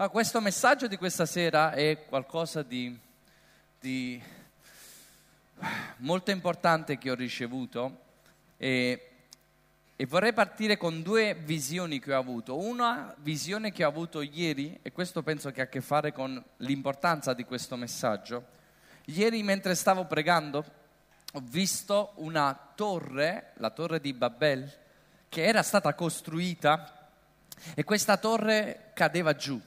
Ma questo messaggio di questa sera è qualcosa di, di molto importante che ho ricevuto e, e, vorrei partire con due visioni che ho avuto. Una visione che ho avuto ieri, e questo penso che ha a che fare con l'importanza di questo messaggio. Ieri mentre stavo pregando ho visto una torre, la torre di Babel, che era stata costruita e questa torre cadeva giù.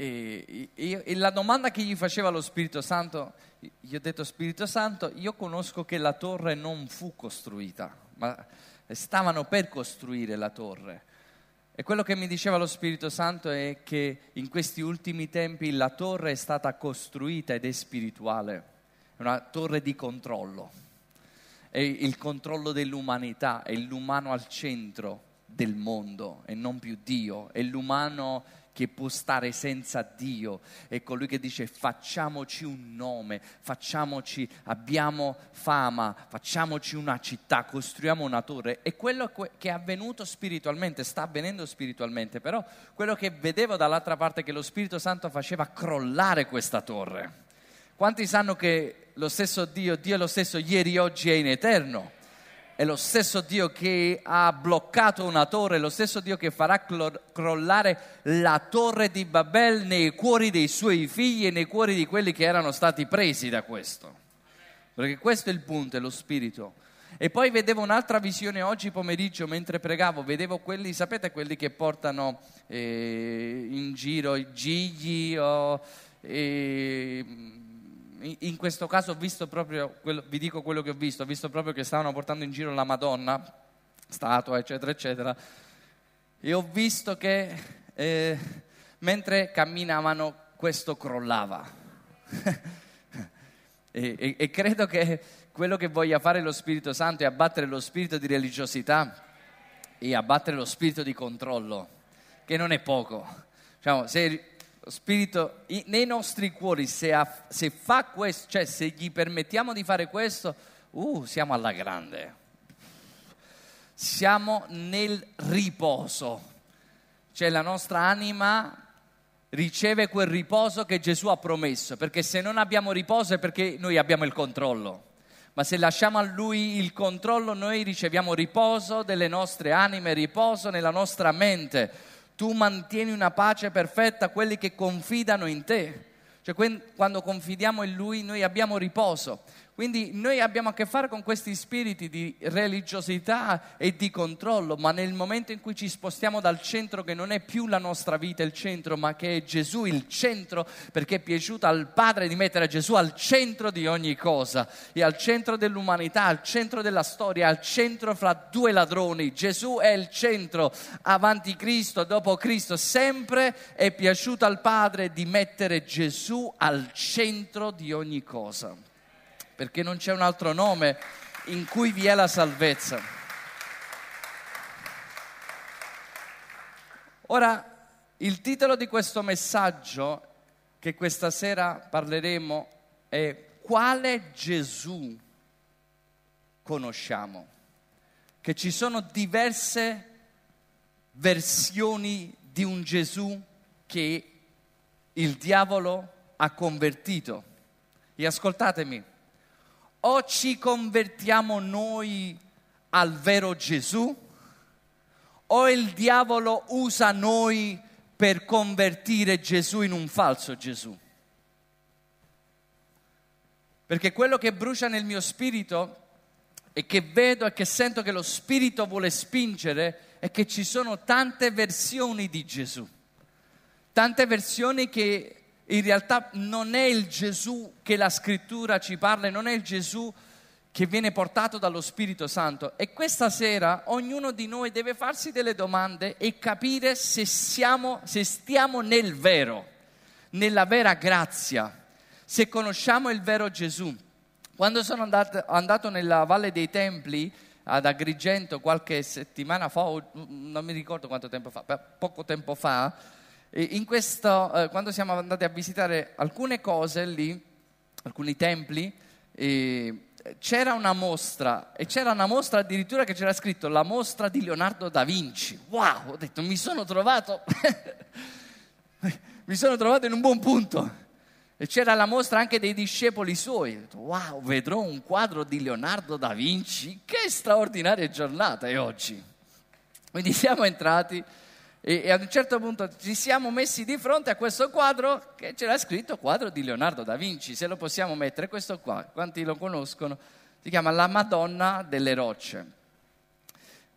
E, e, e, la domanda che gli faceva lo Spirito Santo, gli ho detto Spirito Santo, io conosco che la torre non fu costruita, ma stavano per costruire la torre. E quello che mi diceva lo Spirito Santo è che in questi ultimi tempi la torre è stata costruita ed è spirituale, è una torre di controllo, è il controllo dell'umanità, è l'umano al centro del mondo e non più Dio, è l'umano che può stare senza Dio, è colui che dice facciamoci un nome, facciamoci, abbiamo fama, facciamoci una città, costruiamo una torre. E quello che è avvenuto spiritualmente, sta avvenendo spiritualmente, però quello che vedevo dall'altra parte è che lo Spirito Santo faceva crollare questa torre. Quanti sanno che lo stesso Dio, Dio è lo stesso ieri, oggi e in eterno? È lo stesso Dio che ha bloccato una torre, lo stesso Dio che farà crollare la torre di Babel nei cuori dei suoi figli e nei cuori di quelli che erano stati presi da questo. Perché questo è il punto, è lo spirito. E poi vedevo un'altra visione oggi pomeriggio mentre pregavo, vedevo quelli, sapete quelli che portano eh, in giro i gigli o... Eh, in questo caso ho visto proprio, vi dico quello che ho visto, ho visto proprio che stavano portando in giro la Madonna, statua, eccetera, eccetera, e ho visto che eh, mentre camminavano questo crollava. e, e, e credo che quello che voglia fare lo Spirito Santo è abbattere lo spirito di religiosità e abbattere lo spirito di controllo, che non è poco. Diciamo, se Spirito nei nostri cuori, se, ha, se, fa questo, cioè se gli permettiamo di fare questo, uh, siamo alla grande. Siamo nel riposo. Cioè la nostra anima riceve quel riposo che Gesù ha promesso, perché se non abbiamo riposo è perché noi abbiamo il controllo. Ma se lasciamo a Lui il controllo, noi riceviamo riposo delle nostre anime, riposo nella nostra mente tu mantieni una pace perfetta a quelli che confidano in te. Cioè quando confidiamo in Lui noi abbiamo riposo. Quindi noi abbiamo a che fare con questi spiriti di religiosità e di controllo, ma nel momento in cui ci spostiamo dal centro che non è più la nostra vita il centro, ma che è Gesù il centro, perché è piaciuto al Padre di mettere Gesù al centro di ogni cosa, e al centro dell'umanità, al centro della storia, al centro fra due ladroni. Gesù è il centro, avanti Cristo, dopo Cristo, sempre è piaciuto al Padre di mettere Gesù al centro di ogni cosa perché non c'è un altro nome in cui vi è la salvezza. Ora, il titolo di questo messaggio che questa sera parleremo è Quale Gesù conosciamo? Che ci sono diverse versioni di un Gesù che il diavolo ha convertito. E ascoltatemi, o ci convertiamo noi al vero Gesù o il diavolo usa noi per convertire Gesù in un falso Gesù. Perché quello che brucia nel mio spirito e che vedo e che sento che lo spirito vuole spingere è che ci sono tante versioni di Gesù, tante versioni che in realtà non è il Gesù che la scrittura ci parla, non è il Gesù che viene portato dallo Spirito Santo. E questa sera ognuno di noi deve farsi delle domande e capire se, siamo, se stiamo nel vero, nella vera grazia, se conosciamo il vero Gesù. Quando sono andato, andato nella Valle dei Templi, ad Agrigento qualche settimana fa, non mi ricordo quanto tempo fa, poco tempo fa, questo, eh, quando siamo andati a visitare alcune cose lì, alcuni templi, eh, c'era una mostra e c'era una mostra addirittura che c'era scritto la mostra di Leonardo da Vinci. Wow, ho detto, mi sono trovato mi sono trovato in un buon punto. E c'era la mostra anche dei discepoli suoi. Ho detto, wow, vedrò un quadro di Leonardo da Vinci. Che straordinaria giornata è oggi. Quindi siamo entrati e, e, ad un certo punto ci siamo messi di fronte a questo quadro che c'era scritto quadro di Leonardo da Vinci. Se lo possiamo mettere, questo qua, quanti lo conoscono, si chiama La Madonna delle Rocce.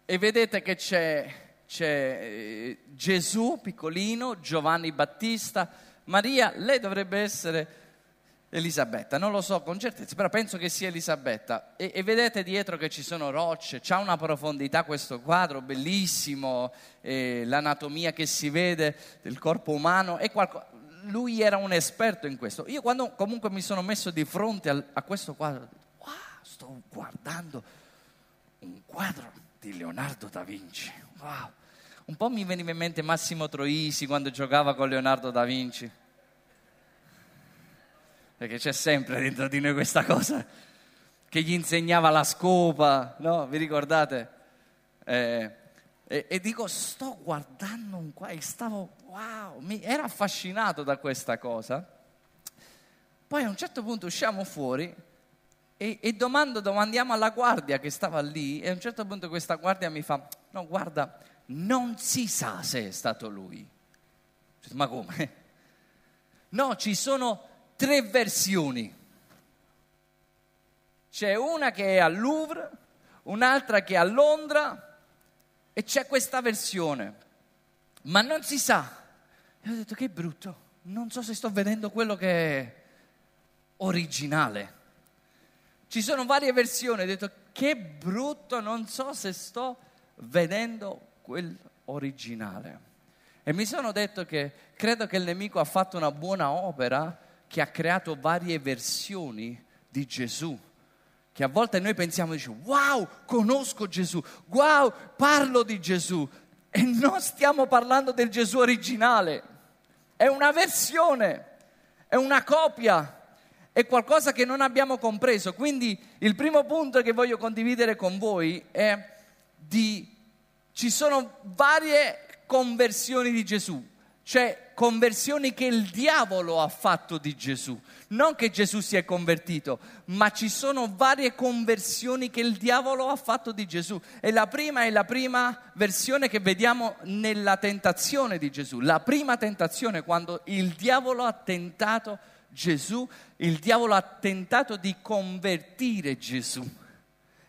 E vedete che c'è, c'è eh, Gesù piccolino, Giovanni Battista, Maria, lei dovrebbe essere Elisabetta, non lo so con certezza, però penso che sia Elisabetta. E, e vedete dietro che ci sono rocce, c'ha una profondità questo quadro bellissimo, eh, l'anatomia che si vede del corpo umano, qualco... lui era un esperto in questo. Io quando comunque mi sono messo di fronte a, a questo quadro, wow, sto guardando un quadro di Leonardo da Vinci, wow. Un po' mi veniva in mente Massimo Troisi quando giocava con Leonardo da Vinci. Perché c'è sempre dentro di noi questa cosa che gli insegnava la scopa, no? Vi ricordate? Eh, e, e, dico, sto guardando un qua e stavo, wow, mi ero affascinato da questa cosa. Poi a un certo punto usciamo fuori e, e domando, domandiamo alla guardia che stava lì e a un certo punto questa guardia mi fa, no guarda, non si sa se è stato lui. Ma come? No, ci sono tre versioni. C'è una che è al Louvre, un'altra che è a Londra e c'è questa versione, ma non si sa. E ho detto che brutto, non so se sto vedendo quello che è originale. Ci sono varie versioni, ho detto che brutto, non so se sto vedendo quello originale. E mi sono detto che credo che il nemico ha fatto una buona opera che ha creato varie versioni di Gesù. Che a volte noi pensiamo, dice, wow, conosco Gesù, wow, parlo di Gesù. E non stiamo parlando del Gesù originale. È una versione, è una copia, è qualcosa che non abbiamo compreso. Quindi il primo punto che voglio condividere con voi è di ci sono varie conversioni di Gesù, cioè conversioni che il diavolo ha fatto di Gesù. Non che Gesù si è convertito, ma ci sono varie conversioni che il diavolo ha fatto di Gesù. E la prima è la prima versione che vediamo nella tentazione di Gesù. La prima tentazione, quando il diavolo ha tentato Gesù, il diavolo ha tentato di convertire Gesù.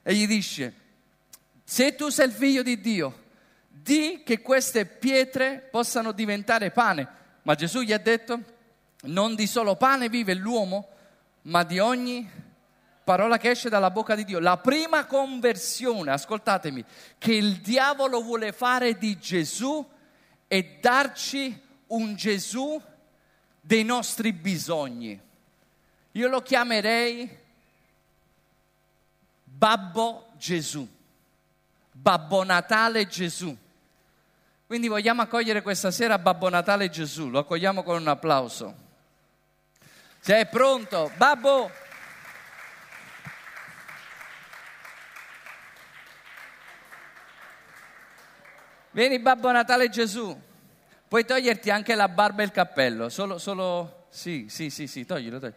E gli dice, se tu sei il figlio di Dio, di che queste pietre possano diventare pane. Ma Gesù gli ha detto, non di solo pane vive l'uomo, ma di ogni parola che esce dalla bocca di Dio. La prima conversione, ascoltatemi, che il diavolo vuole fare di Gesù è darci un Gesù dei nostri bisogni. Io lo chiamerei Babbo Gesù. Babbo Natale Gesù. Quindi vogliamo accogliere questa sera Babbo Natale Gesù, lo accogliamo con un applauso. Sei pronto? Babbo! Vieni Babbo Natale Gesù, puoi toglierti anche la barba e il cappello, solo, solo, sì, sì, sì, sì, toglilo, toglilo.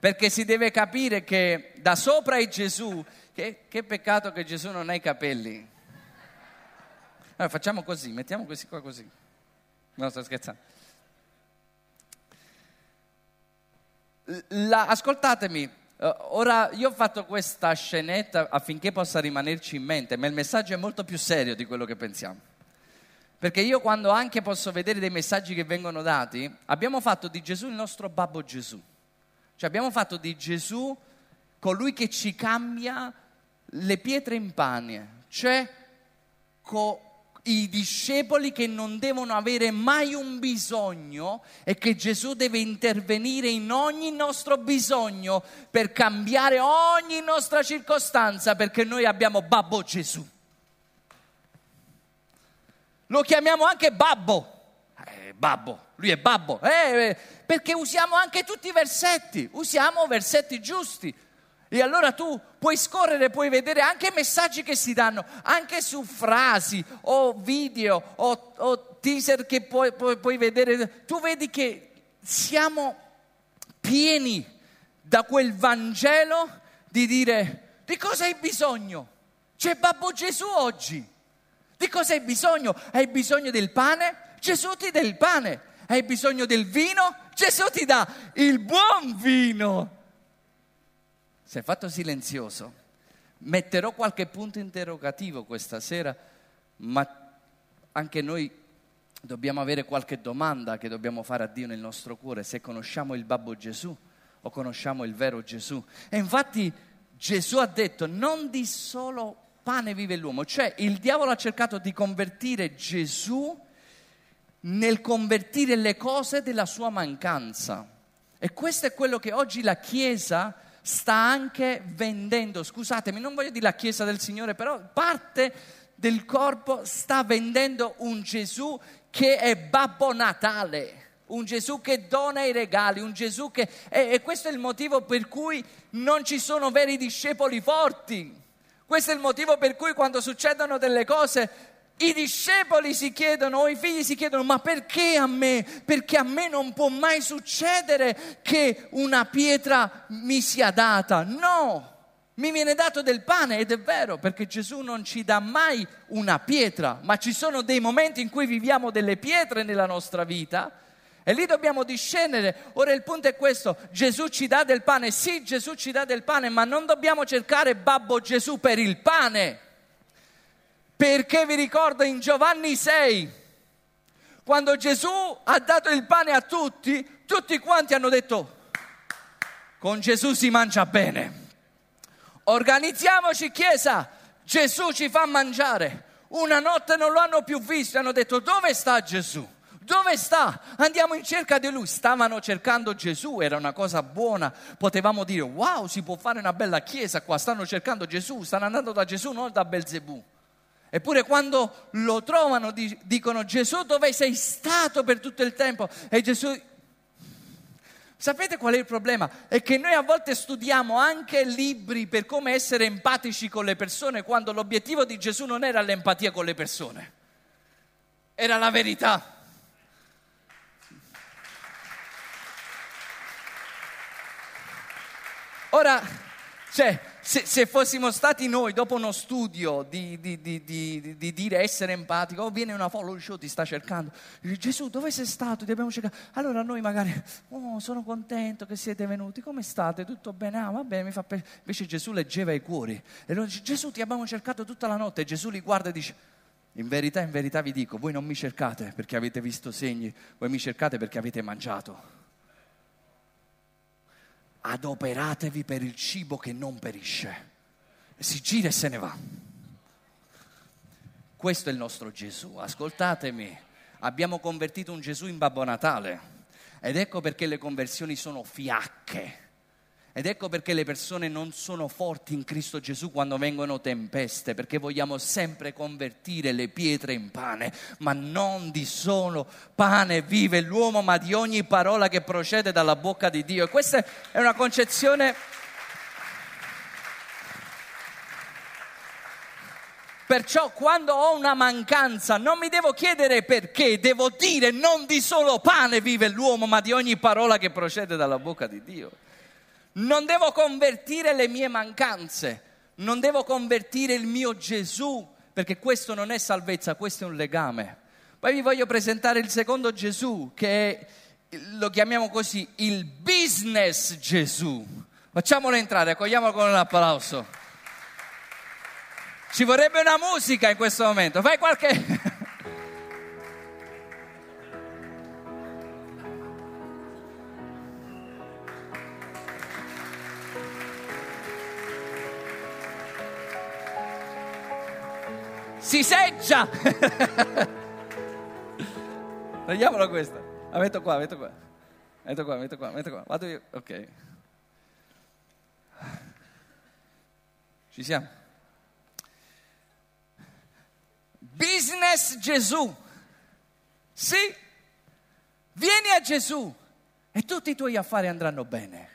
Perché si deve capire che da sopra è Gesù. Che, che peccato che Gesù non ha i capelli. Allora facciamo così, mettiamo questi qua così. No, sto scherzando. La, ascoltatemi, uh, ora io ho fatto questa scenetta affinché possa rimanerci in mente, ma il messaggio è molto più serio di quello che pensiamo. Perché io quando anche posso vedere dei messaggi che vengono dati, abbiamo fatto di Gesù il nostro babbo Gesù. Cioè abbiamo fatto di Gesù colui che ci cambia le pietre in pane, cioè co- i discepoli che non devono avere mai un bisogno e che Gesù deve intervenire in ogni nostro bisogno per cambiare ogni nostra circostanza perché noi abbiamo Babbo Gesù. Lo chiamiamo anche Babbo. Babbo, lui è babbo. Eh, eh perché usiamo anche tutti i versetti, usiamo versetti giusti. E allora tu puoi scorrere, puoi vedere anche messaggi che si danno, anche su frasi o video o, o teaser che puoi, puoi, puoi vedere. Tu vedi che siamo pieni da quel Vangelo di dire di cosa hai bisogno? C'è Babbo Gesù oggi. Di cosa hai bisogno? Hai bisogno del pane? Gesù ti dà il pane. Hai bisogno del vino? Gesù ti dà il buon vino si è fatto silenzioso. Metterò qualche punto interrogativo questa sera, ma anche noi dobbiamo avere qualche domanda che dobbiamo fare a Dio nel nostro cuore, se conosciamo il babbo Gesù o conosciamo il vero Gesù. E infatti Gesù ha detto, non di solo pane vive l'uomo, cioè il diavolo ha cercato di convertire Gesù nel convertire le cose della sua mancanza. E questo è quello che oggi la Chiesa sta anche vendendo, scusatemi, non voglio dire la Chiesa del Signore, però parte del corpo sta vendendo un Gesù che è Babbo Natale, un Gesù che dona i regali, un Gesù che... E, e questo è il motivo per cui non ci sono veri discepoli forti. Questo è il motivo per cui quando succedono delle cose i discepoli si chiedono, o i figli si chiedono, ma perché a me? Perché a me non può mai succedere che una pietra mi sia data. No, mi viene dato del pane ed è vero, perché Gesù non ci dà mai una pietra, ma ci sono dei momenti in cui viviamo delle pietre nella nostra vita. E lì dobbiamo discendere. Ora il punto è questo, Gesù ci dà del pane, sì Gesù ci dà del pane, ma non dobbiamo cercare Babbo Gesù per il pane perché vi ricordo in Giovanni 6, quando Gesù ha dato il pane a tutti, tutti quanti hanno detto, con Gesù si mangia bene. Organizziamoci chiesa, Gesù ci fa mangiare. Una notte non lo hanno più visto, hanno detto dove sta Gesù? Dove sta? Andiamo in cerca di lui. Stavano cercando Gesù, era una cosa buona. Potevamo dire, wow, si può fare una bella chiesa qua, stanno cercando Gesù, stanno andando da Gesù, non da Belzebù. Eppure quando lo trovano dicono Gesù dove sei stato per tutto il tempo? E Gesù... Sapete qual è il problema? È che noi a volte studiamo anche libri per come essere empatici con le persone quando l'obiettivo di Gesù non era l'empatia con le persone, era la verità. Ora, cioè, se, se, fossimo stati noi dopo uno studio di, di, di, di dire essere empatico, oh, viene una follow show, ti sta cercando, Gesù dove sei stato? Ti abbiamo cercato. Allora noi magari, oh sono contento che siete venuti, come state? Tutto bene? Ah va bene, mi fa per... Invece Gesù leggeva i cuori e loro dice Gesù ti abbiamo cercato tutta la notte e Gesù li guarda e dice in verità, in verità vi dico, voi non mi cercate perché avete visto segni, voi mi cercate perché avete mangiato adoperatevi per il cibo che non perisce. Si gira e se ne va. Questo è il nostro Gesù, ascoltatemi, abbiamo convertito un Gesù in Babbo Natale ed ecco perché le conversioni sono fiacche ed ecco perché le persone non sono forti in Cristo Gesù quando vengono tempeste, perché vogliamo sempre convertire le pietre in pane, ma non di solo pane vive l'uomo, ma di ogni parola che procede dalla bocca di Dio. E questa è una concezione... Perciò quando ho una mancanza non mi devo chiedere perché, devo dire non di solo pane vive l'uomo, ma di ogni parola che procede dalla bocca di Dio. Non devo convertire le mie mancanze, non devo convertire il mio Gesù, perché questo non è salvezza, questo è un legame. Poi vi voglio presentare il secondo Gesù, che è, lo chiamiamo così, il business Gesù. Facciamolo entrare, accogliamolo con un applauso. Ci vorrebbe una musica in questo momento, fai qualche... si seggia. Togliamola questa. La metto qua, metto qua. Metto qua, metto qua, metto qua. Vado io. Ok. Ci siamo. Business Gesù. Sì. Vieni a Gesù e tutti i tuoi affari andranno bene.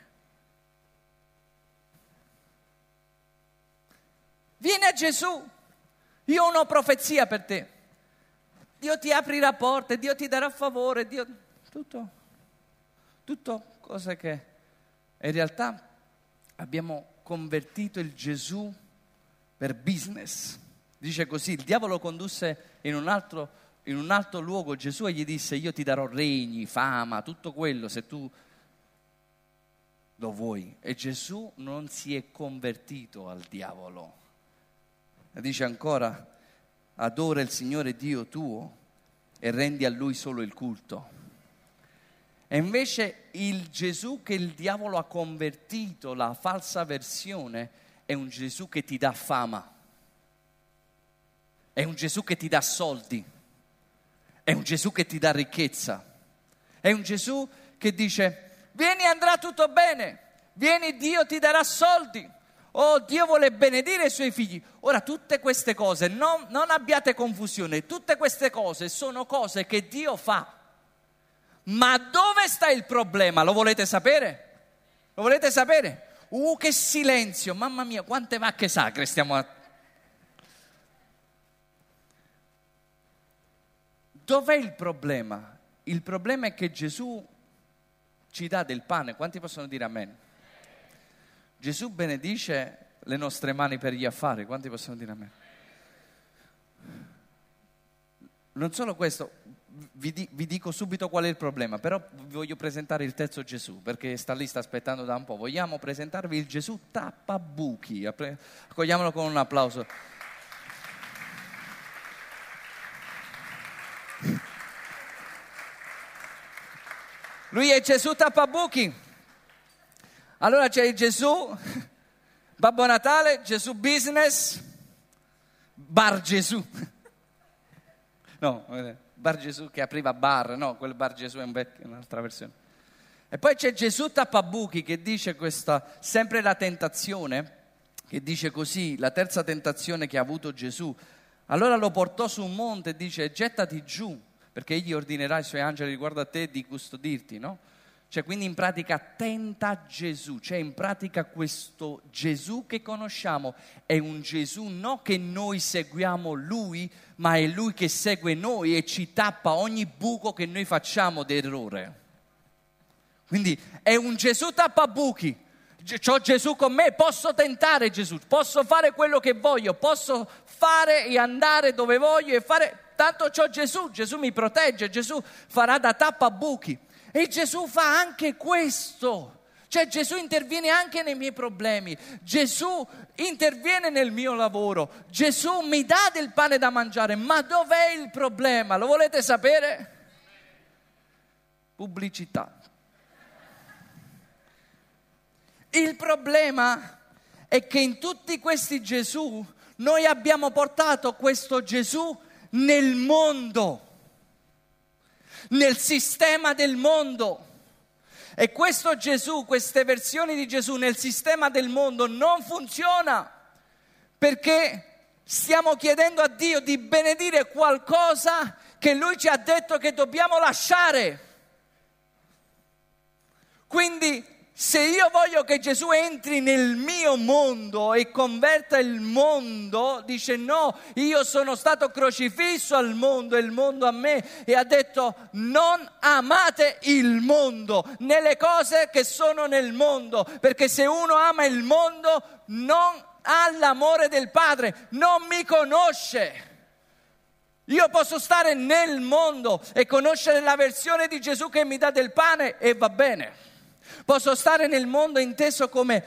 Vieni a Gesù, io ho una profezia per te. Dio ti aprirà porte, Dio ti darà favore, Dio... tutto, tutto cose che in realtà abbiamo convertito il Gesù per business. Dice così, il diavolo condusse in un altro, in un altro luogo Gesù e gli disse io ti darò regni, fama, tutto quello se tu lo vuoi. E Gesù non si è convertito al diavolo. Dice ancora, adora il Signore Dio tuo e rendi a Lui solo il culto. E invece il Gesù che il diavolo ha convertito, la falsa versione, è un Gesù che ti dà fama, è un Gesù che ti dà soldi, è un Gesù che ti dà ricchezza, è un Gesù che dice, vieni andrà tutto bene, vieni Dio ti darà soldi, oh Dio vuole benedire i suoi figli. Ora tutte queste cose, non, non abbiate confusione, tutte queste cose sono cose che Dio fa. Ma dove sta il problema? Lo volete sapere? Lo volete sapere? Uh, che silenzio, mamma mia, quante vacche sacre stiamo a... Dov'è il problema? Il problema è che Gesù ci dà del pane. Quanti possono dire amen? Gesù benedice le nostre mani per gli affari, quanti possono dire a me? Non solo questo, vi, di, vi, dico subito qual è il problema, però vi voglio presentare il terzo Gesù, perché sta lì, sta aspettando da un po'. Vogliamo presentarvi il Gesù tappabuchi. Accogliamolo con un applauso. Lui è Gesù tappabuchi. Allora c'è Gesù, Babbo Natale, Gesù Business, Bar Gesù. No, Bar Gesù che apriva bar, no, quel Bar Gesù è un vecchio, un'altra versione. E poi c'è Gesù Tappabuchi che dice questa, sempre la tentazione, che dice così, la terza tentazione che ha avuto Gesù. Allora lo portò su un monte e dice gettati giù, perché egli ordinerà ai suoi angeli riguardo a te di custodirti, no? Cioè, quindi in pratica tenta Gesù, cioè in pratica questo Gesù che conosciamo è un Gesù non che noi seguiamo lui, ma è lui che segue noi e ci tappa ogni buco che noi facciamo d'errore. Quindi è un Gesù tappabuchi. C'ho Gesù con me, posso tentare Gesù, posso fare quello che voglio, posso fare e andare dove voglio e fare, tanto c'ho Gesù, Gesù mi protegge, Gesù farà da tappabuchi. E Gesù fa anche questo. Cioè Gesù interviene anche nei miei problemi, Gesù interviene nel mio lavoro, Gesù mi dà del pane da mangiare, ma dov'è il problema? Lo volete sapere? Pubblicità. Il problema è che in tutti questi Gesù noi abbiamo portato questo Gesù nel mondo nel sistema del mondo. E questo Gesù, queste versioni di Gesù nel sistema del mondo non funziona perché stiamo chiedendo a Dio di benedire qualcosa che Lui ci ha detto che dobbiamo lasciare. Quindi se io voglio che Gesù entri nel mio mondo e converta il mondo, dice no, io sono stato crocifisso al mondo e il mondo a me e ha detto non amate il mondo né le cose che sono nel mondo, perché se uno ama il mondo non ha l'amore del Padre, non mi conosce. Io posso stare nel mondo e conoscere la versione di Gesù che mi dà del pane e va bene. Posso stare nel mondo inteso come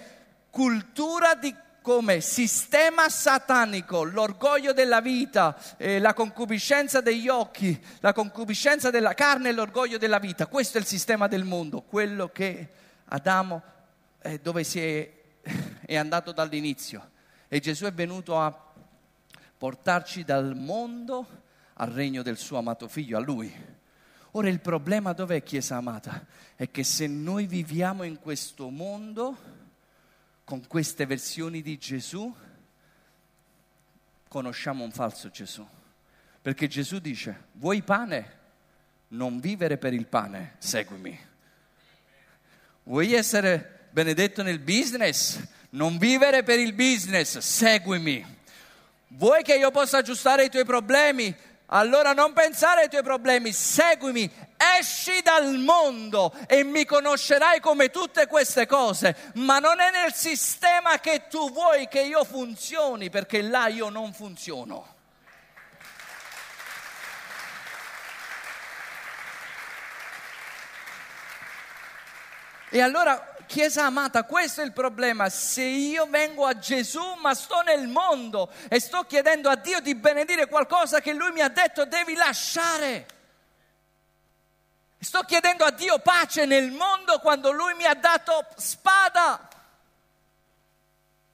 cultura di come sistema satanico, l'orgoglio della vita, eh, la concupiscenza degli occhi, la concupiscenza della carne e l'orgoglio della vita. Questo è il sistema del mondo, quello che Adamo, eh, dove si è, è andato dall'inizio. E Gesù è venuto a portarci dal mondo al regno del suo amato figlio, a lui. Ora il problema dov'è, Chiesa amata? È che se noi viviamo in questo mondo con queste versioni di Gesù, conosciamo un falso Gesù. Perché Gesù dice, vuoi pane? Non vivere per il pane, seguimi. Vuoi essere benedetto nel business? Non vivere per il business, seguimi. Vuoi che io possa aggiustare i tuoi problemi? Allora non pensare ai tuoi problemi, seguimi, esci dal mondo e mi conoscerai come tutte queste cose, ma non è nel sistema che tu vuoi che io funzioni, perché là io non funziono. E allora Chiesa amata, questo è il problema. Se io vengo a Gesù ma sto nel mondo e sto chiedendo a Dio di benedire qualcosa che Lui mi ha detto devi lasciare. Sto chiedendo a Dio pace nel mondo quando Lui mi ha dato spada.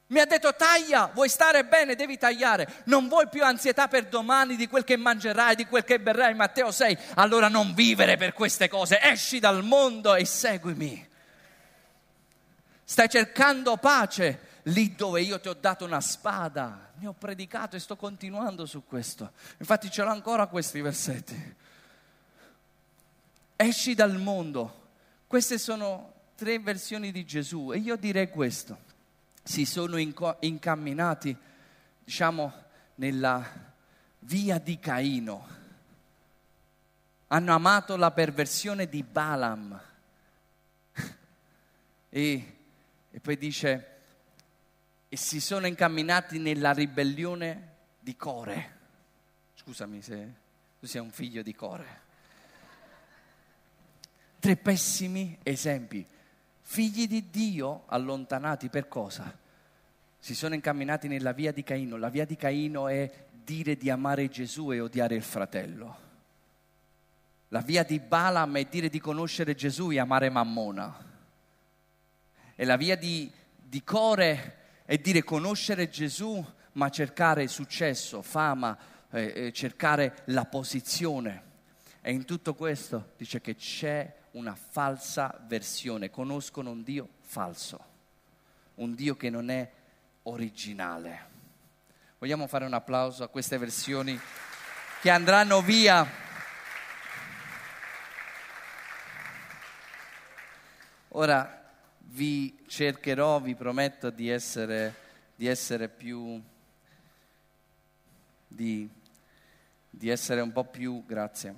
Mi ha detto taglia, vuoi stare bene, devi tagliare. Non vuoi più ansietà per domani di quel che mangerai, di quel che berrai, Matteo 6. Allora non vivere per queste cose, esci dal mondo e seguimi. Stai cercando pace lì dove io ti ho dato una spada. Ne ho predicato e sto continuando su questo. Infatti ce l'ho ancora questi versetti. Esci dal mondo. Queste sono tre versioni di Gesù e io direi questo. Si sono inco- incamminati, diciamo, nella via di Caino. Hanno amato la perversione di Balaam. e e poi dice, e si sono incamminati nella ribellione di Core. Scusami se tu sei un figlio di Core. Tre pessimi esempi. Figli di Dio allontanati per cosa? Si sono incamminati nella via di Caino. La via di Caino è dire di amare Gesù e odiare il fratello. La via di Balaam è dire di conoscere Gesù e amare Mammona. E la via di, di Core è dire conoscere Gesù, ma cercare successo, fama, eh, eh, cercare la posizione. E in tutto questo dice che c'è una falsa versione, conoscono un Dio falso, un Dio che non è originale. Vogliamo fare un applauso a queste versioni che andranno via. Ora, vi cercherò, vi prometto di essere, di essere più, di, di essere un po' più, grazie,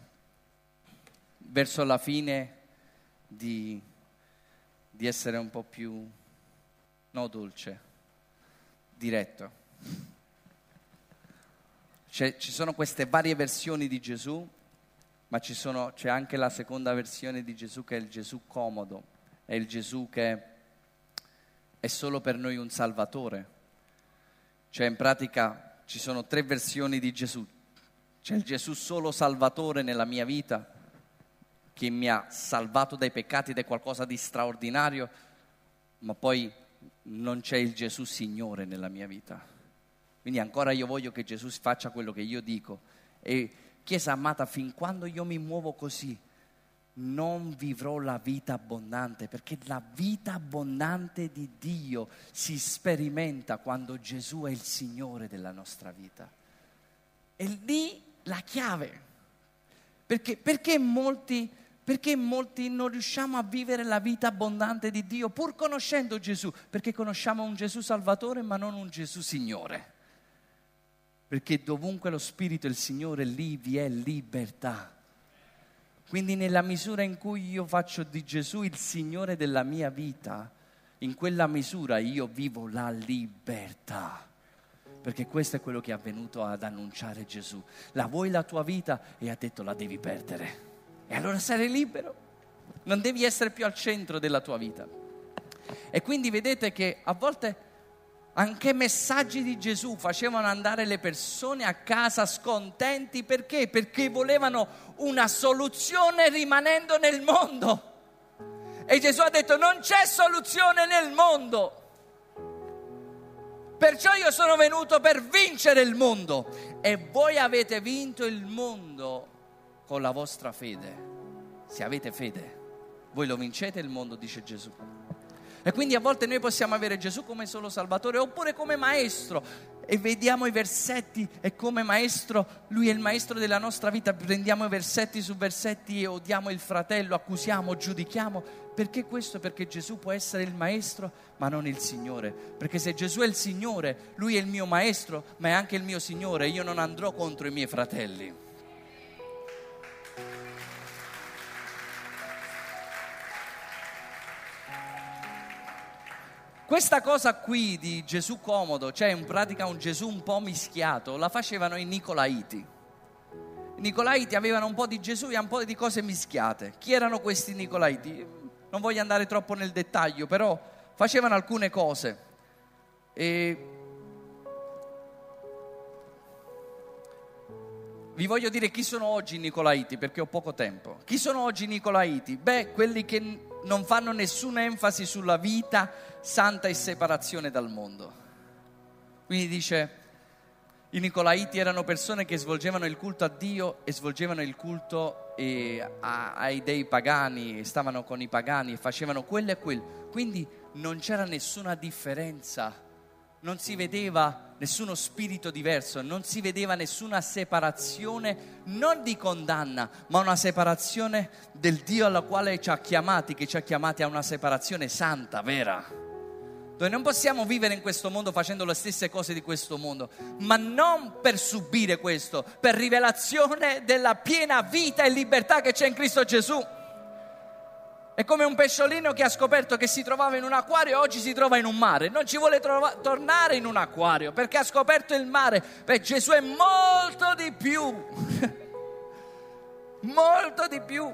verso la fine di, di essere un po' più, no dolce, diretto. C'è, ci sono queste varie versioni di Gesù, ma sono, c'è anche la seconda versione di Gesù che è il Gesù comodo è il Gesù che è solo per noi un Salvatore. Cioè in pratica ci sono tre versioni di Gesù. C'è il Gesù solo Salvatore nella mia vita, che mi ha salvato dai peccati ed è qualcosa di straordinario, ma poi non c'è il Gesù Signore nella mia vita. Quindi ancora io voglio che Gesù faccia quello che io dico. E Chiesa amata, fin quando io mi muovo così, non vivrò la vita abbondante, perché la vita abbondante di Dio si sperimenta quando Gesù è il Signore della nostra vita. E lì la chiave. Perché, perché, molti, perché molti non riusciamo a vivere la vita abbondante di Dio pur conoscendo Gesù? Perché conosciamo un Gesù Salvatore ma non un Gesù Signore. Perché dovunque lo Spirito è il Signore, lì vi è libertà. Quindi nella misura in cui io faccio di Gesù il Signore della mia vita, in quella misura io vivo la libertà. Perché questo è quello che è avvenuto ad annunciare Gesù. La vuoi la tua vita e ha detto la devi perdere. E allora sarai libero. Non devi essere più al centro della tua vita. E quindi vedete che a volte anche messaggi di Gesù facevano andare le persone a casa scontenti perché? Perché volevano una soluzione rimanendo nel mondo. E Gesù ha detto non c'è soluzione nel mondo. Perciò io sono venuto per vincere il mondo e voi avete vinto il mondo con la vostra fede. Se avete fede, voi lo vincete il mondo, dice Gesù. E quindi a volte noi possiamo avere Gesù come solo Salvatore oppure come Maestro e vediamo i versetti e come Maestro, Lui è il Maestro della nostra vita, prendiamo versetti su versetti e odiamo il fratello, accusiamo, giudichiamo. Perché questo? Perché Gesù può essere il Maestro ma non il Signore. Perché se Gesù è il Signore, Lui è il mio Maestro ma è anche il mio Signore, io non andrò contro i miei fratelli. Questa cosa qui di Gesù comodo, cioè in pratica un Gesù un po' mischiato, la facevano i Nicolaiti. I Nicolaiti avevano un po' di Gesù e un po' di cose mischiate. Chi erano questi Nicolaiti? Non voglio andare troppo nel dettaglio, però facevano alcune cose. E vi voglio dire chi sono oggi i Nicolaiti perché ho poco tempo. Chi sono oggi i Nicolaiti? Beh, quelli che non fanno nessuna enfasi sulla vita santa e separazione dal mondo. Quindi dice, i Nicolaiti erano persone che svolgevano il culto a Dio e svolgevano il culto eh, a, ai dei pagani, stavano con i pagani e facevano quello e quello. Quindi non c'era nessuna differenza non si vedeva nessuno spirito diverso, non si vedeva nessuna separazione, non di condanna, ma una separazione del Dio alla quale ci ha chiamati, che ci ha chiamati a una separazione santa, vera. Noi non possiamo vivere in questo mondo facendo le stesse cose di questo mondo, ma non per subire questo, per rivelazione della piena vita e libertà che c'è in Cristo Gesù. È come un pesciolino che ha scoperto che si trovava in un acquario e oggi si trova in un mare. Non ci vuole trova- tornare in un acquario perché ha scoperto il mare. Beh, Gesù è molto di più. molto di più.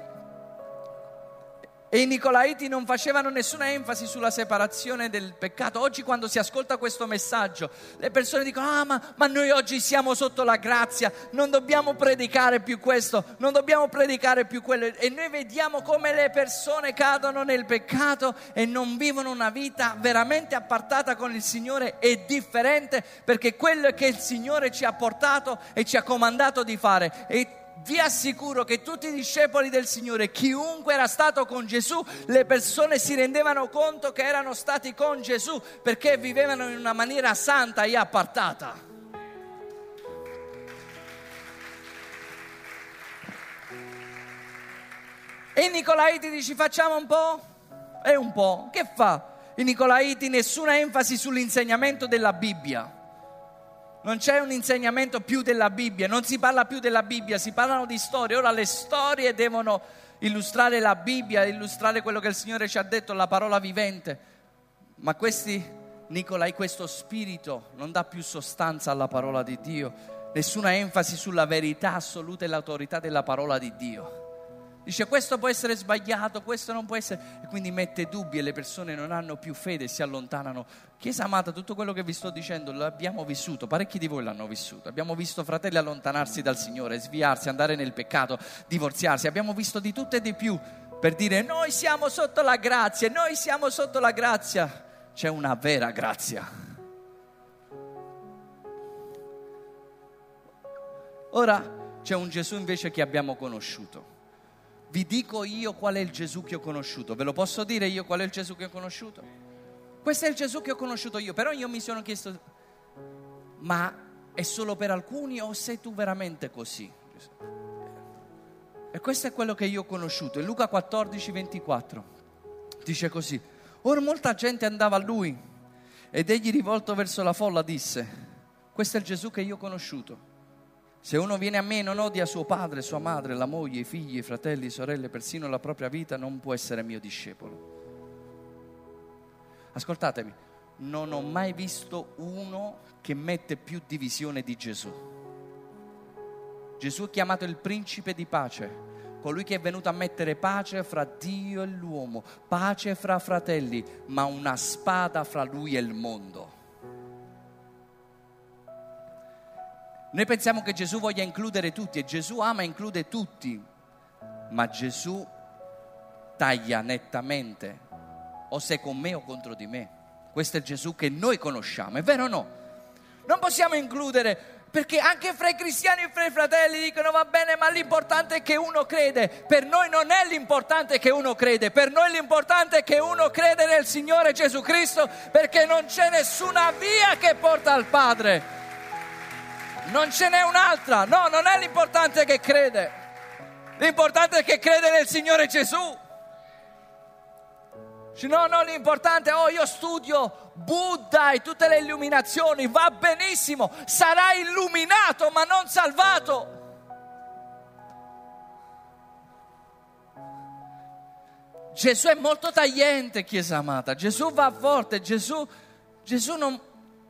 E i Nicolaiti non facevano nessuna enfasi sulla separazione del peccato. Oggi quando si ascolta questo messaggio, le persone dicono, ah ma, ma, noi oggi siamo sotto la grazia, non dobbiamo predicare più questo, non dobbiamo predicare più quello. E noi vediamo come le persone cadono nel peccato e non vivono una vita veramente appartata con il Signore e differente, perché quello che il Signore ci ha portato e ci ha comandato di fare. E vi assicuro che tutti i discepoli del Signore, chiunque era stato con Gesù, le persone si rendevano conto che erano stati con Gesù perché vivevano in una maniera santa e appartata. E i Nicolaiti dici facciamo un po'? E un po'. Che fa? I Nicolaiti nessuna enfasi sull'insegnamento della Bibbia non c'è un insegnamento più della Bibbia, non si parla più della Bibbia, si parlano di storie. Ora le storie devono illustrare la Bibbia, illustrare quello che il Signore ci ha detto, la parola vivente. Ma questi, Nicolai, questo spirito non dà più sostanza alla parola di Dio, nessuna enfasi sulla verità assoluta e l'autorità della parola di Dio. Dice questo può essere sbagliato, questo non può essere, e quindi mette dubbi e le persone non hanno più fede e si allontanano. Chiesa amata, tutto quello che vi sto dicendo l'abbiamo vissuto, parecchi di voi l'hanno vissuto. Abbiamo visto fratelli allontanarsi dal Signore, sviarsi, andare nel peccato, divorziarsi. Abbiamo visto di tutto e di più per dire noi siamo sotto la grazia, noi siamo sotto la grazia. C'è una vera grazia. Ora c'è un Gesù invece che abbiamo conosciuto vi dico io qual è il Gesù che ho conosciuto. Ve lo posso dire io qual è il Gesù che ho conosciuto? Questo è il Gesù che ho conosciuto io, però io mi sono chiesto, ma è solo per alcuni o sei tu veramente così? E questo è quello che io ho conosciuto. In Luca 14, 24 dice così, ora molta gente andava a lui ed egli rivolto verso la folla disse, questo è il Gesù che io ho conosciuto se uno viene a me e non odia suo padre, sua madre, la moglie, i figli, i fratelli, sorelle, persino la propria vita, non può essere mio discepolo. Ascoltatemi, non ho mai visto uno che mette più divisione di Gesù. Gesù è chiamato il principe di pace, colui che è venuto a mettere pace fra Dio e l'uomo, pace fra fratelli, ma una spada fra lui e il mondo. Noi pensiamo che Gesù voglia includere tutti e Gesù ama e include tutti, ma Gesù taglia nettamente o sei con me o contro di me. Questo è Gesù che noi conosciamo, è vero o no? Non possiamo includere perché anche fra i cristiani e fra i fratelli dicono va bene, ma l'importante è che uno crede. Per noi non è l'importante che uno crede, per noi l'importante è che uno crede nel Signore Gesù Cristo, perché non c'è nessuna via che porta al Padre. Non ce n'è un'altra, no, non è l'importante che crede. L'importante è che crede nel Signore Gesù. No, no, l'importante è, oh, io studio Buddha e tutte le illuminazioni, va benissimo, sarai illuminato ma non salvato. Gesù è molto tagliente, Chiesa amata, Gesù va forte, Gesù, Gesù non,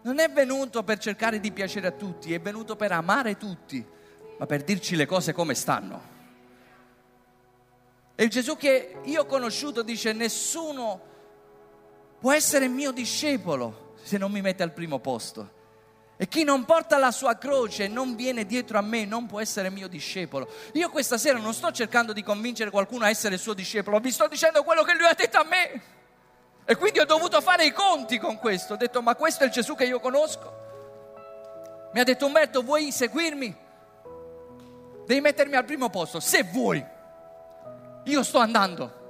non è venuto per cercare di piacere a tutti, è venuto per amare tutti, ma per dirci le cose come stanno. E il Gesù che io ho conosciuto dice nessuno può essere mio discepolo se non mi mette al primo posto. E chi non porta la sua croce e non viene dietro a me non può essere mio discepolo. Io questa sera non sto cercando di convincere qualcuno a essere suo discepolo, vi sto dicendo quello che lui ha detto a me. E quindi ho dovuto fare i conti con questo. Ho detto, ma questo è il Gesù che io conosco. Mi ha detto Umberto, vuoi seguirmi? Devi mettermi al primo posto, se vuoi. Io sto andando.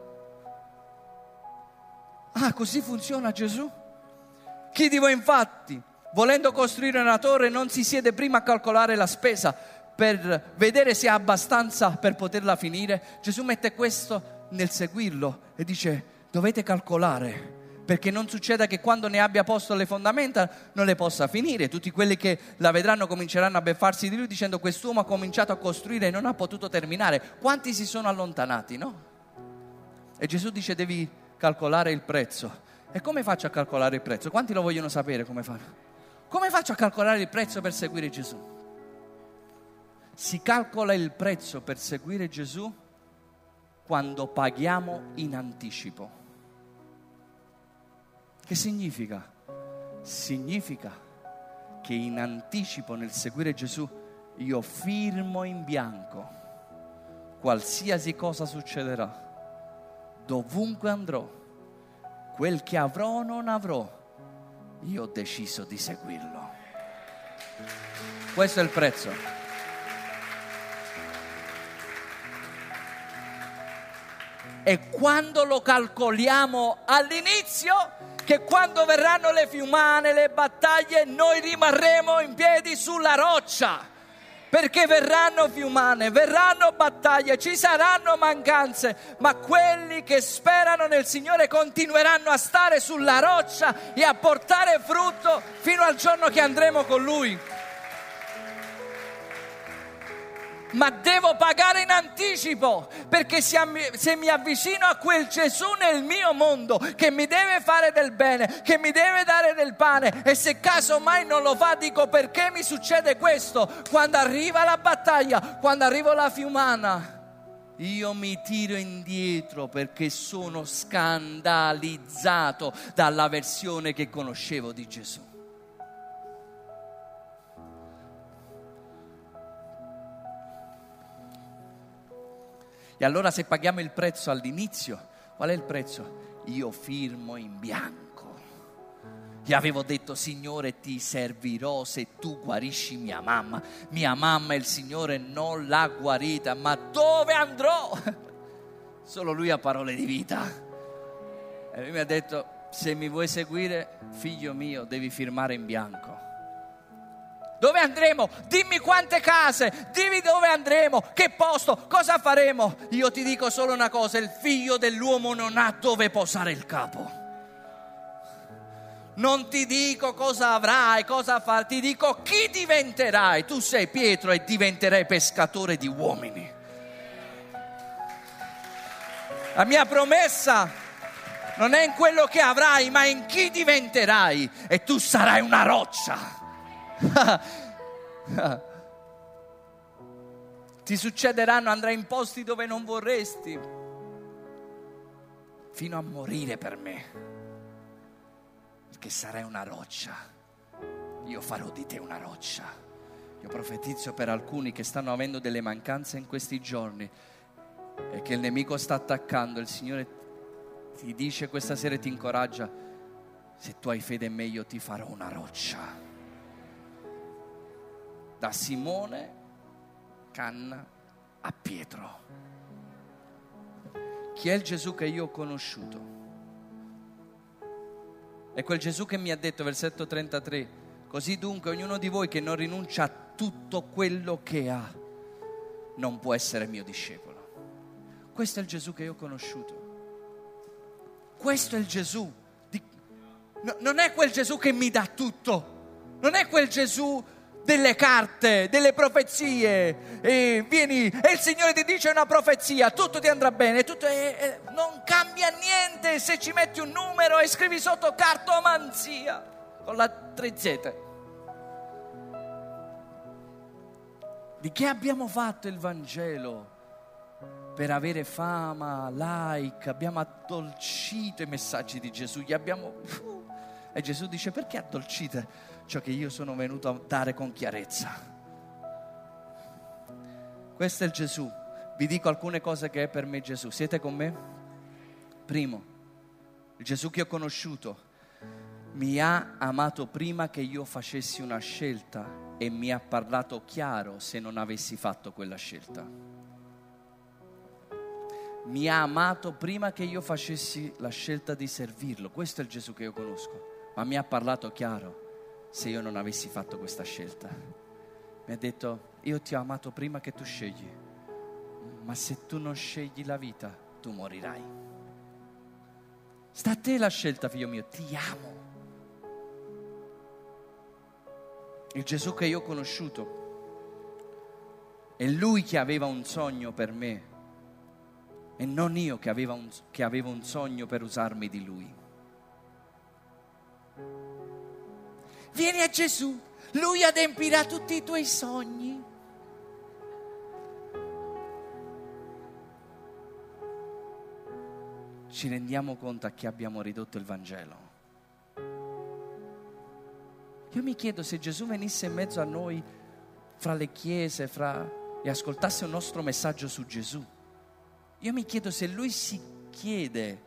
Ah, così funziona Gesù? Chi di voi infatti, volendo costruire una torre, non si siede prima a calcolare la spesa per vedere se ha abbastanza per poterla finire? Gesù mette questo nel seguirlo e dice, dovete calcolare perché non succeda che quando ne abbia posto le fondamenta non le possa finire. Tutti quelli che la vedranno cominceranno a beffarsi di lui dicendo quest'uomo ha cominciato a costruire e non ha potuto terminare. Quanti si sono allontanati, no? E Gesù dice devi calcolare il prezzo. E come faccio a calcolare il prezzo? Quanti lo vogliono sapere come fanno? Come faccio a calcolare il prezzo per seguire Gesù? Si calcola il prezzo per seguire Gesù quando paghiamo in anticipo. Che significa? Significa che in anticipo nel seguire Gesù io firmo in bianco qualsiasi cosa succederà, dovunque andrò, quel che avrò o non avrò, io ho deciso di seguirlo. Questo è il prezzo. E quando lo calcoliamo all'inizio, che quando verranno le fiumane, le battaglie, noi rimarremo in piedi sulla roccia. Perché verranno fiumane, verranno battaglie, ci saranno mancanze, ma quelli che sperano nel Signore continueranno a stare sulla roccia e a portare frutto fino al giorno che andremo con Lui. Ma devo pagare in anticipo, perché se mi avvicino a quel Gesù nel mio mondo che mi deve fare del bene, che mi deve dare del pane, e se caso mai non lo fa, dico perché mi succede questo? Quando arriva la battaglia, quando arriva la fiumana, io mi tiro indietro perché sono scandalizzato dalla versione che conoscevo di Gesù. Allora se paghiamo il prezzo all'inizio, qual è il prezzo? Io firmo in bianco. Gli avevo detto, Signore, ti servirò se tu guarisci mia mamma. Mia mamma il Signore non l'ha guarita, ma dove andrò? Solo lui ha parole di vita. E lui mi ha detto, se mi vuoi seguire, figlio mio, devi firmare in bianco. Dove andremo? Dimmi quante case, dimmi dove andremo, che posto, cosa faremo. Io ti dico solo una cosa, il figlio dell'uomo non ha dove posare il capo. Non ti dico cosa avrai, cosa fare, ti dico chi diventerai. Tu sei Pietro e diventerai pescatore di uomini. La mia promessa non è in quello che avrai, ma in chi diventerai e tu sarai una roccia. Ti succederanno, andrai in posti dove non vorresti, fino a morire per me, perché sarai una roccia. Io farò di te una roccia. Io profetizzo per alcuni che stanno avendo delle mancanze in questi giorni e che il nemico sta attaccando. Il Signore ti dice questa sera e ti incoraggia, se tu hai fede in me io ti farò una roccia da Simone Canna a Pietro. Chi è il Gesù che io ho conosciuto? È quel Gesù che mi ha detto, versetto 33, così dunque ognuno di voi che non rinuncia a tutto quello che ha, non può essere mio discepolo. Questo è il Gesù che io ho conosciuto. Questo è il Gesù. Di... No, non è quel Gesù che mi dà tutto. Non è quel Gesù delle carte, delle profezie. E vieni, e il Signore ti dice una profezia, tutto ti andrà bene, tutto è, è, non cambia niente se ci metti un numero e scrivi sotto cartomanzia con la 3Z. Di che abbiamo fatto il Vangelo? Per avere fama, like, abbiamo addolcito i messaggi di Gesù, gli abbiamo... E Gesù dice perché addolcite? Ciò che io sono venuto a dare con chiarezza. Questo è il Gesù. Vi dico alcune cose che è per me Gesù. Siete con me? Primo, il Gesù che ho conosciuto mi ha amato prima che io facessi una scelta e mi ha parlato chiaro se non avessi fatto quella scelta. Mi ha amato prima che io facessi la scelta di servirlo. Questo è il Gesù che io conosco, ma mi ha parlato chiaro se io non avessi fatto questa scelta. Mi ha detto, io ti ho amato prima che tu scegli, ma se tu non scegli la vita, tu morirai. Sta a te la scelta, figlio mio, ti amo. Il Gesù che io ho conosciuto è lui che aveva un sogno per me e non io che, un, che avevo un sogno per usarmi di lui. Vieni a Gesù, lui adempirà tutti i tuoi sogni. Ci rendiamo conto a chi abbiamo ridotto il Vangelo. Io mi chiedo se Gesù venisse in mezzo a noi, fra le chiese, fra, e ascoltasse un nostro messaggio su Gesù. Io mi chiedo se lui si chiede,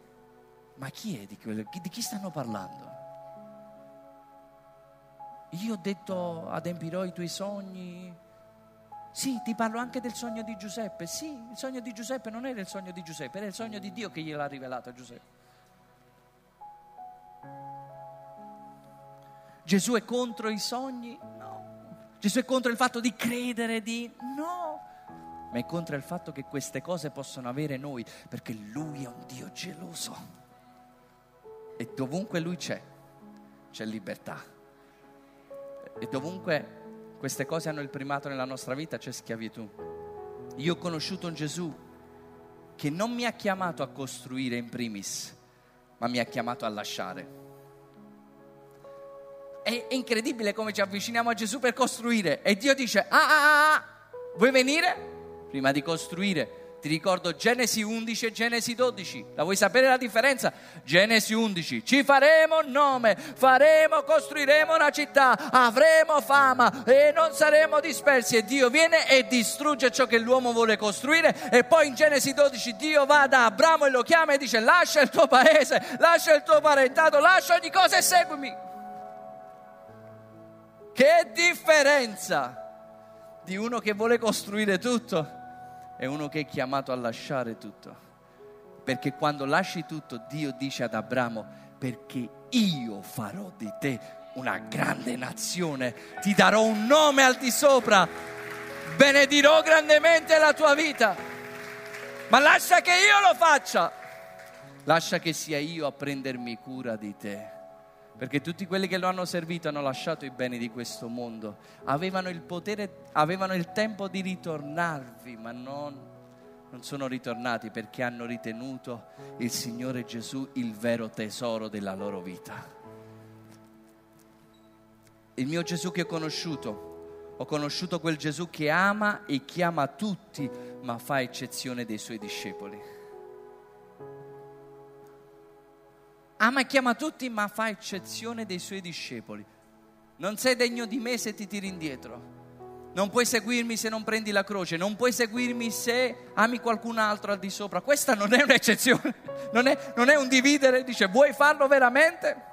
ma chi è di, quello, di chi stanno parlando? Io ho detto adempirò i tuoi sogni. Sì, ti parlo anche del sogno di Giuseppe. Sì, il sogno di Giuseppe non era il sogno di Giuseppe, era il sogno di Dio che gliel'ha rivelato a Giuseppe. Gesù è contro i sogni? No. Gesù è contro il fatto di credere, di... No. Ma è contro il fatto che queste cose possono avere noi, perché Lui è un Dio geloso. E dovunque Lui c'è, c'è libertà. E dovunque queste cose hanno il primato nella nostra vita c'è schiavitù. Io ho conosciuto un Gesù che non mi ha chiamato a costruire in primis, ma mi ha chiamato a lasciare. È incredibile come ci avviciniamo a Gesù per costruire e Dio dice, ah, ah, ah, ah vuoi venire? Prima di costruire ti ricordo Genesi 11 e Genesi 12. La vuoi sapere la differenza? Genesi 11. Ci faremo nome, faremo, costruiremo una città, avremo fama e non saremo dispersi. E Dio viene e distrugge ciò che l'uomo vuole costruire. E poi in Genesi 12 Dio va da Abramo e lo chiama e dice lascia il tuo paese, lascia il tuo parentato, lascia ogni cosa e seguimi. Che differenza di uno che vuole costruire tutto è uno che è chiamato a lasciare tutto. Perché quando lasci tutto, Dio dice ad Abramo, perché io farò di te una grande nazione, ti darò un nome al di sopra, benedirò grandemente la tua vita. Ma lascia che io lo faccia, lascia che sia io a prendermi cura di te perché tutti quelli che lo hanno servito hanno lasciato i beni di questo mondo, avevano il potere, avevano il tempo di ritornarvi, ma non, non sono ritornati perché hanno ritenuto il Signore Gesù il vero tesoro della loro vita. Il mio Gesù che ho conosciuto, ho conosciuto quel Gesù che ama e chiama tutti, ma fa eccezione dei suoi discepoli. Ama e chiama tutti, ma fa eccezione dei suoi discepoli. Non sei degno di me se ti tiri indietro. Non puoi seguirmi se non prendi la croce, non puoi seguirmi se ami qualcun altro al di sopra. Questa non è un'eccezione, non è, non è un dividere. Dice, vuoi farlo veramente?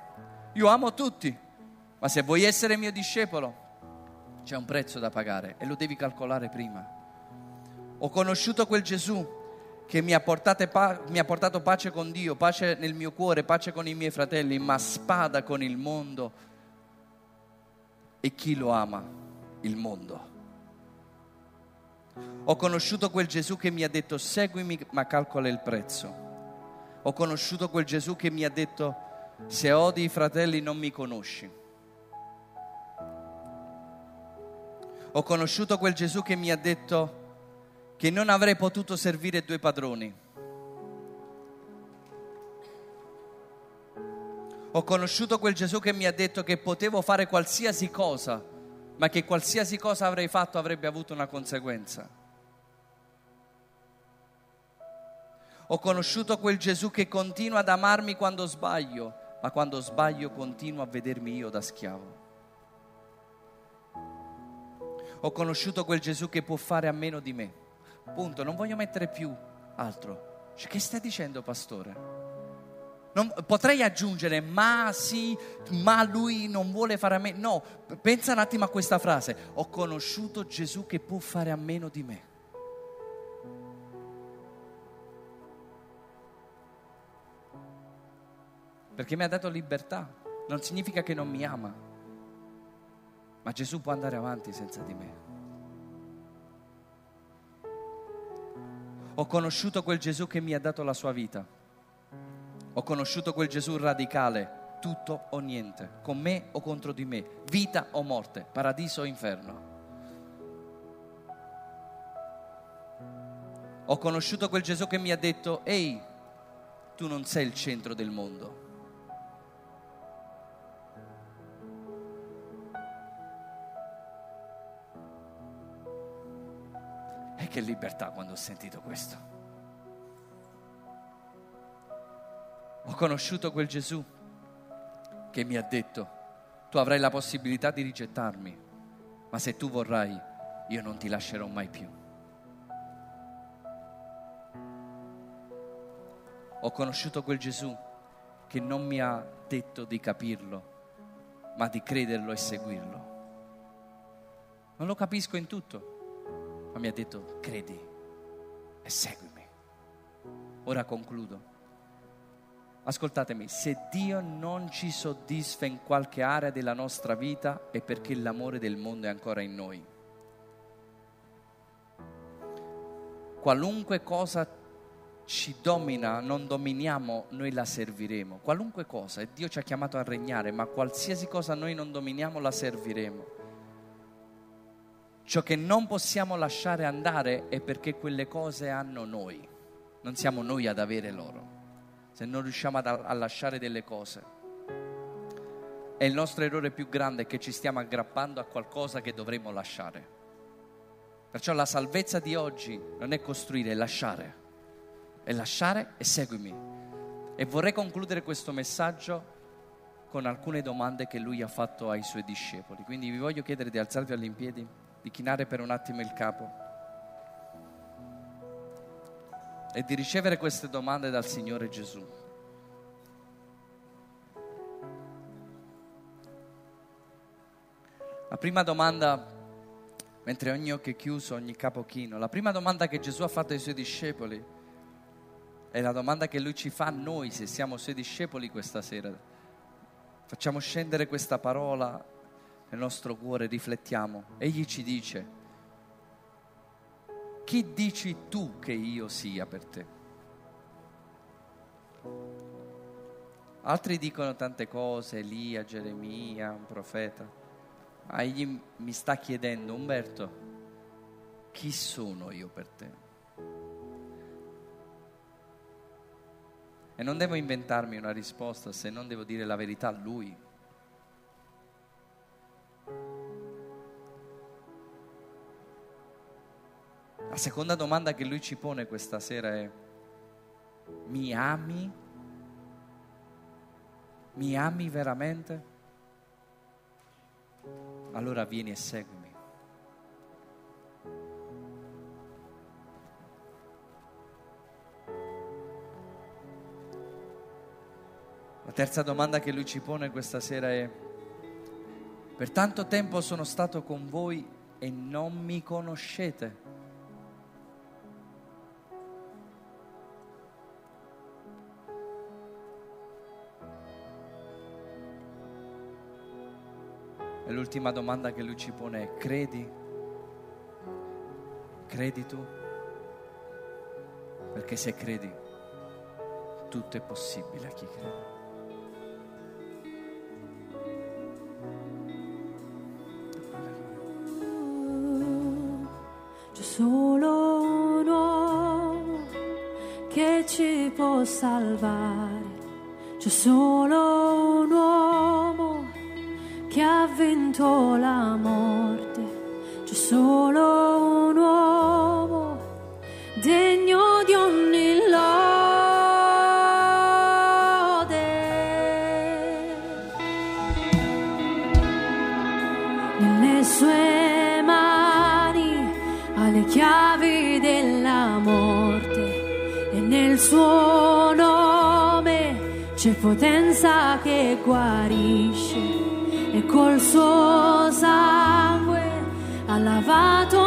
Io amo tutti, ma se vuoi essere mio discepolo, C'è un prezzo da pagare e lo devi calcolare prima. Ho conosciuto quel Gesù che mi ha, pa- mi ha, portato pace con Dio, pace nel mio cuore, pace con i miei fratelli, ma spada con il mondo. E chi lo ama? Il mondo. Ho conosciuto quel Gesù che mi ha detto seguimi ma calcola il prezzo. Ho conosciuto quel Gesù che mi ha detto se odi i fratelli non mi conosci. Ho conosciuto quel Gesù che mi ha detto che non avrei potuto servire due padroni. Ho conosciuto quel Gesù che mi ha detto che potevo fare qualsiasi cosa, ma che qualsiasi cosa avrei fatto avrebbe avuto una conseguenza. Ho conosciuto quel Gesù che continua ad amarmi quando sbaglio, ma quando sbaglio continua a vedermi io da schiavo. Ho conosciuto quel Gesù che può fare a meno di me. Punto, non voglio mettere più altro. Cioè, che stai dicendo, pastore? Non, potrei aggiungere, ma sì, ma lui non vuole fare a me. No, pensa un attimo a questa frase. Ho conosciuto Gesù che può fare a meno di me. Perché mi ha dato libertà. Non significa che non mi ama. Ma Gesù può andare avanti senza di me. Ho conosciuto quel Gesù che mi ha dato la sua vita. Ho conosciuto quel Gesù radicale, tutto o niente, con me o contro di me, vita o morte, paradiso o inferno. Ho conosciuto quel Gesù che mi ha detto, ehi, tu non sei il centro del mondo. Che libertà quando ho sentito questo. Ho conosciuto quel Gesù che mi ha detto, tu avrai la possibilità di rigettarmi, ma se tu vorrai, io non ti lascerò mai più. Ho conosciuto quel Gesù che non mi ha detto di capirlo, ma di crederlo e seguirlo. Non lo capisco in tutto, ma mi ha detto credi e seguimi. Ora concludo. Ascoltatemi, se Dio non ci soddisfa in qualche area della nostra vita è perché l'amore del mondo è ancora in noi. Qualunque cosa ci domina, non dominiamo, noi la serviremo. Qualunque cosa, e Dio ci ha chiamato a regnare, ma qualsiasi cosa noi non dominiamo, la serviremo. Ciò che non possiamo lasciare andare è perché quelle cose hanno noi, non siamo noi ad avere loro. Se non riusciamo a, a lasciare delle cose. E il nostro errore più grande è che ci stiamo aggrappando a qualcosa che dovremmo lasciare. Perciò la salvezza di oggi non è costruire, è lasciare. È lasciare e seguimi. E vorrei concludere questo messaggio con alcune domande che lui ha fatto ai suoi discepoli. Quindi vi voglio chiedere di alzarvi all'impiedi di chinare per un attimo il capo e di ricevere queste domande dal Signore Gesù. La prima domanda, mentre ogni occhio è chiuso, ogni capo chino, la prima domanda che Gesù ha fatto ai suoi discepoli è la domanda che lui ci fa a noi se siamo suoi discepoli questa sera. Facciamo scendere questa parola nel nostro cuore riflettiamo, egli ci dice, chi dici tu che io sia per te? Altri dicono tante cose, Elia, Geremia, un profeta, ma egli mi sta chiedendo, Umberto, chi sono io per te? E non devo inventarmi una risposta se non devo dire la verità a lui. La seconda domanda che lui ci pone questa sera è, mi ami? Mi ami veramente? Allora vieni e seguimi. La terza domanda che lui ci pone questa sera è, per tanto tempo sono stato con voi e non mi conoscete. E l'ultima domanda che lui ci pone è, credi? Credi tu? Perché se credi, tutto è possibile a chi crede. C'è solo uno che ci può salvare, c'è solo vinto la morte, c'è solo un uomo degno di ogni lode. Nelle sue mani ha le chiavi della morte e nel suo nome c'è potenza che guarisce col suo sangue ha lavato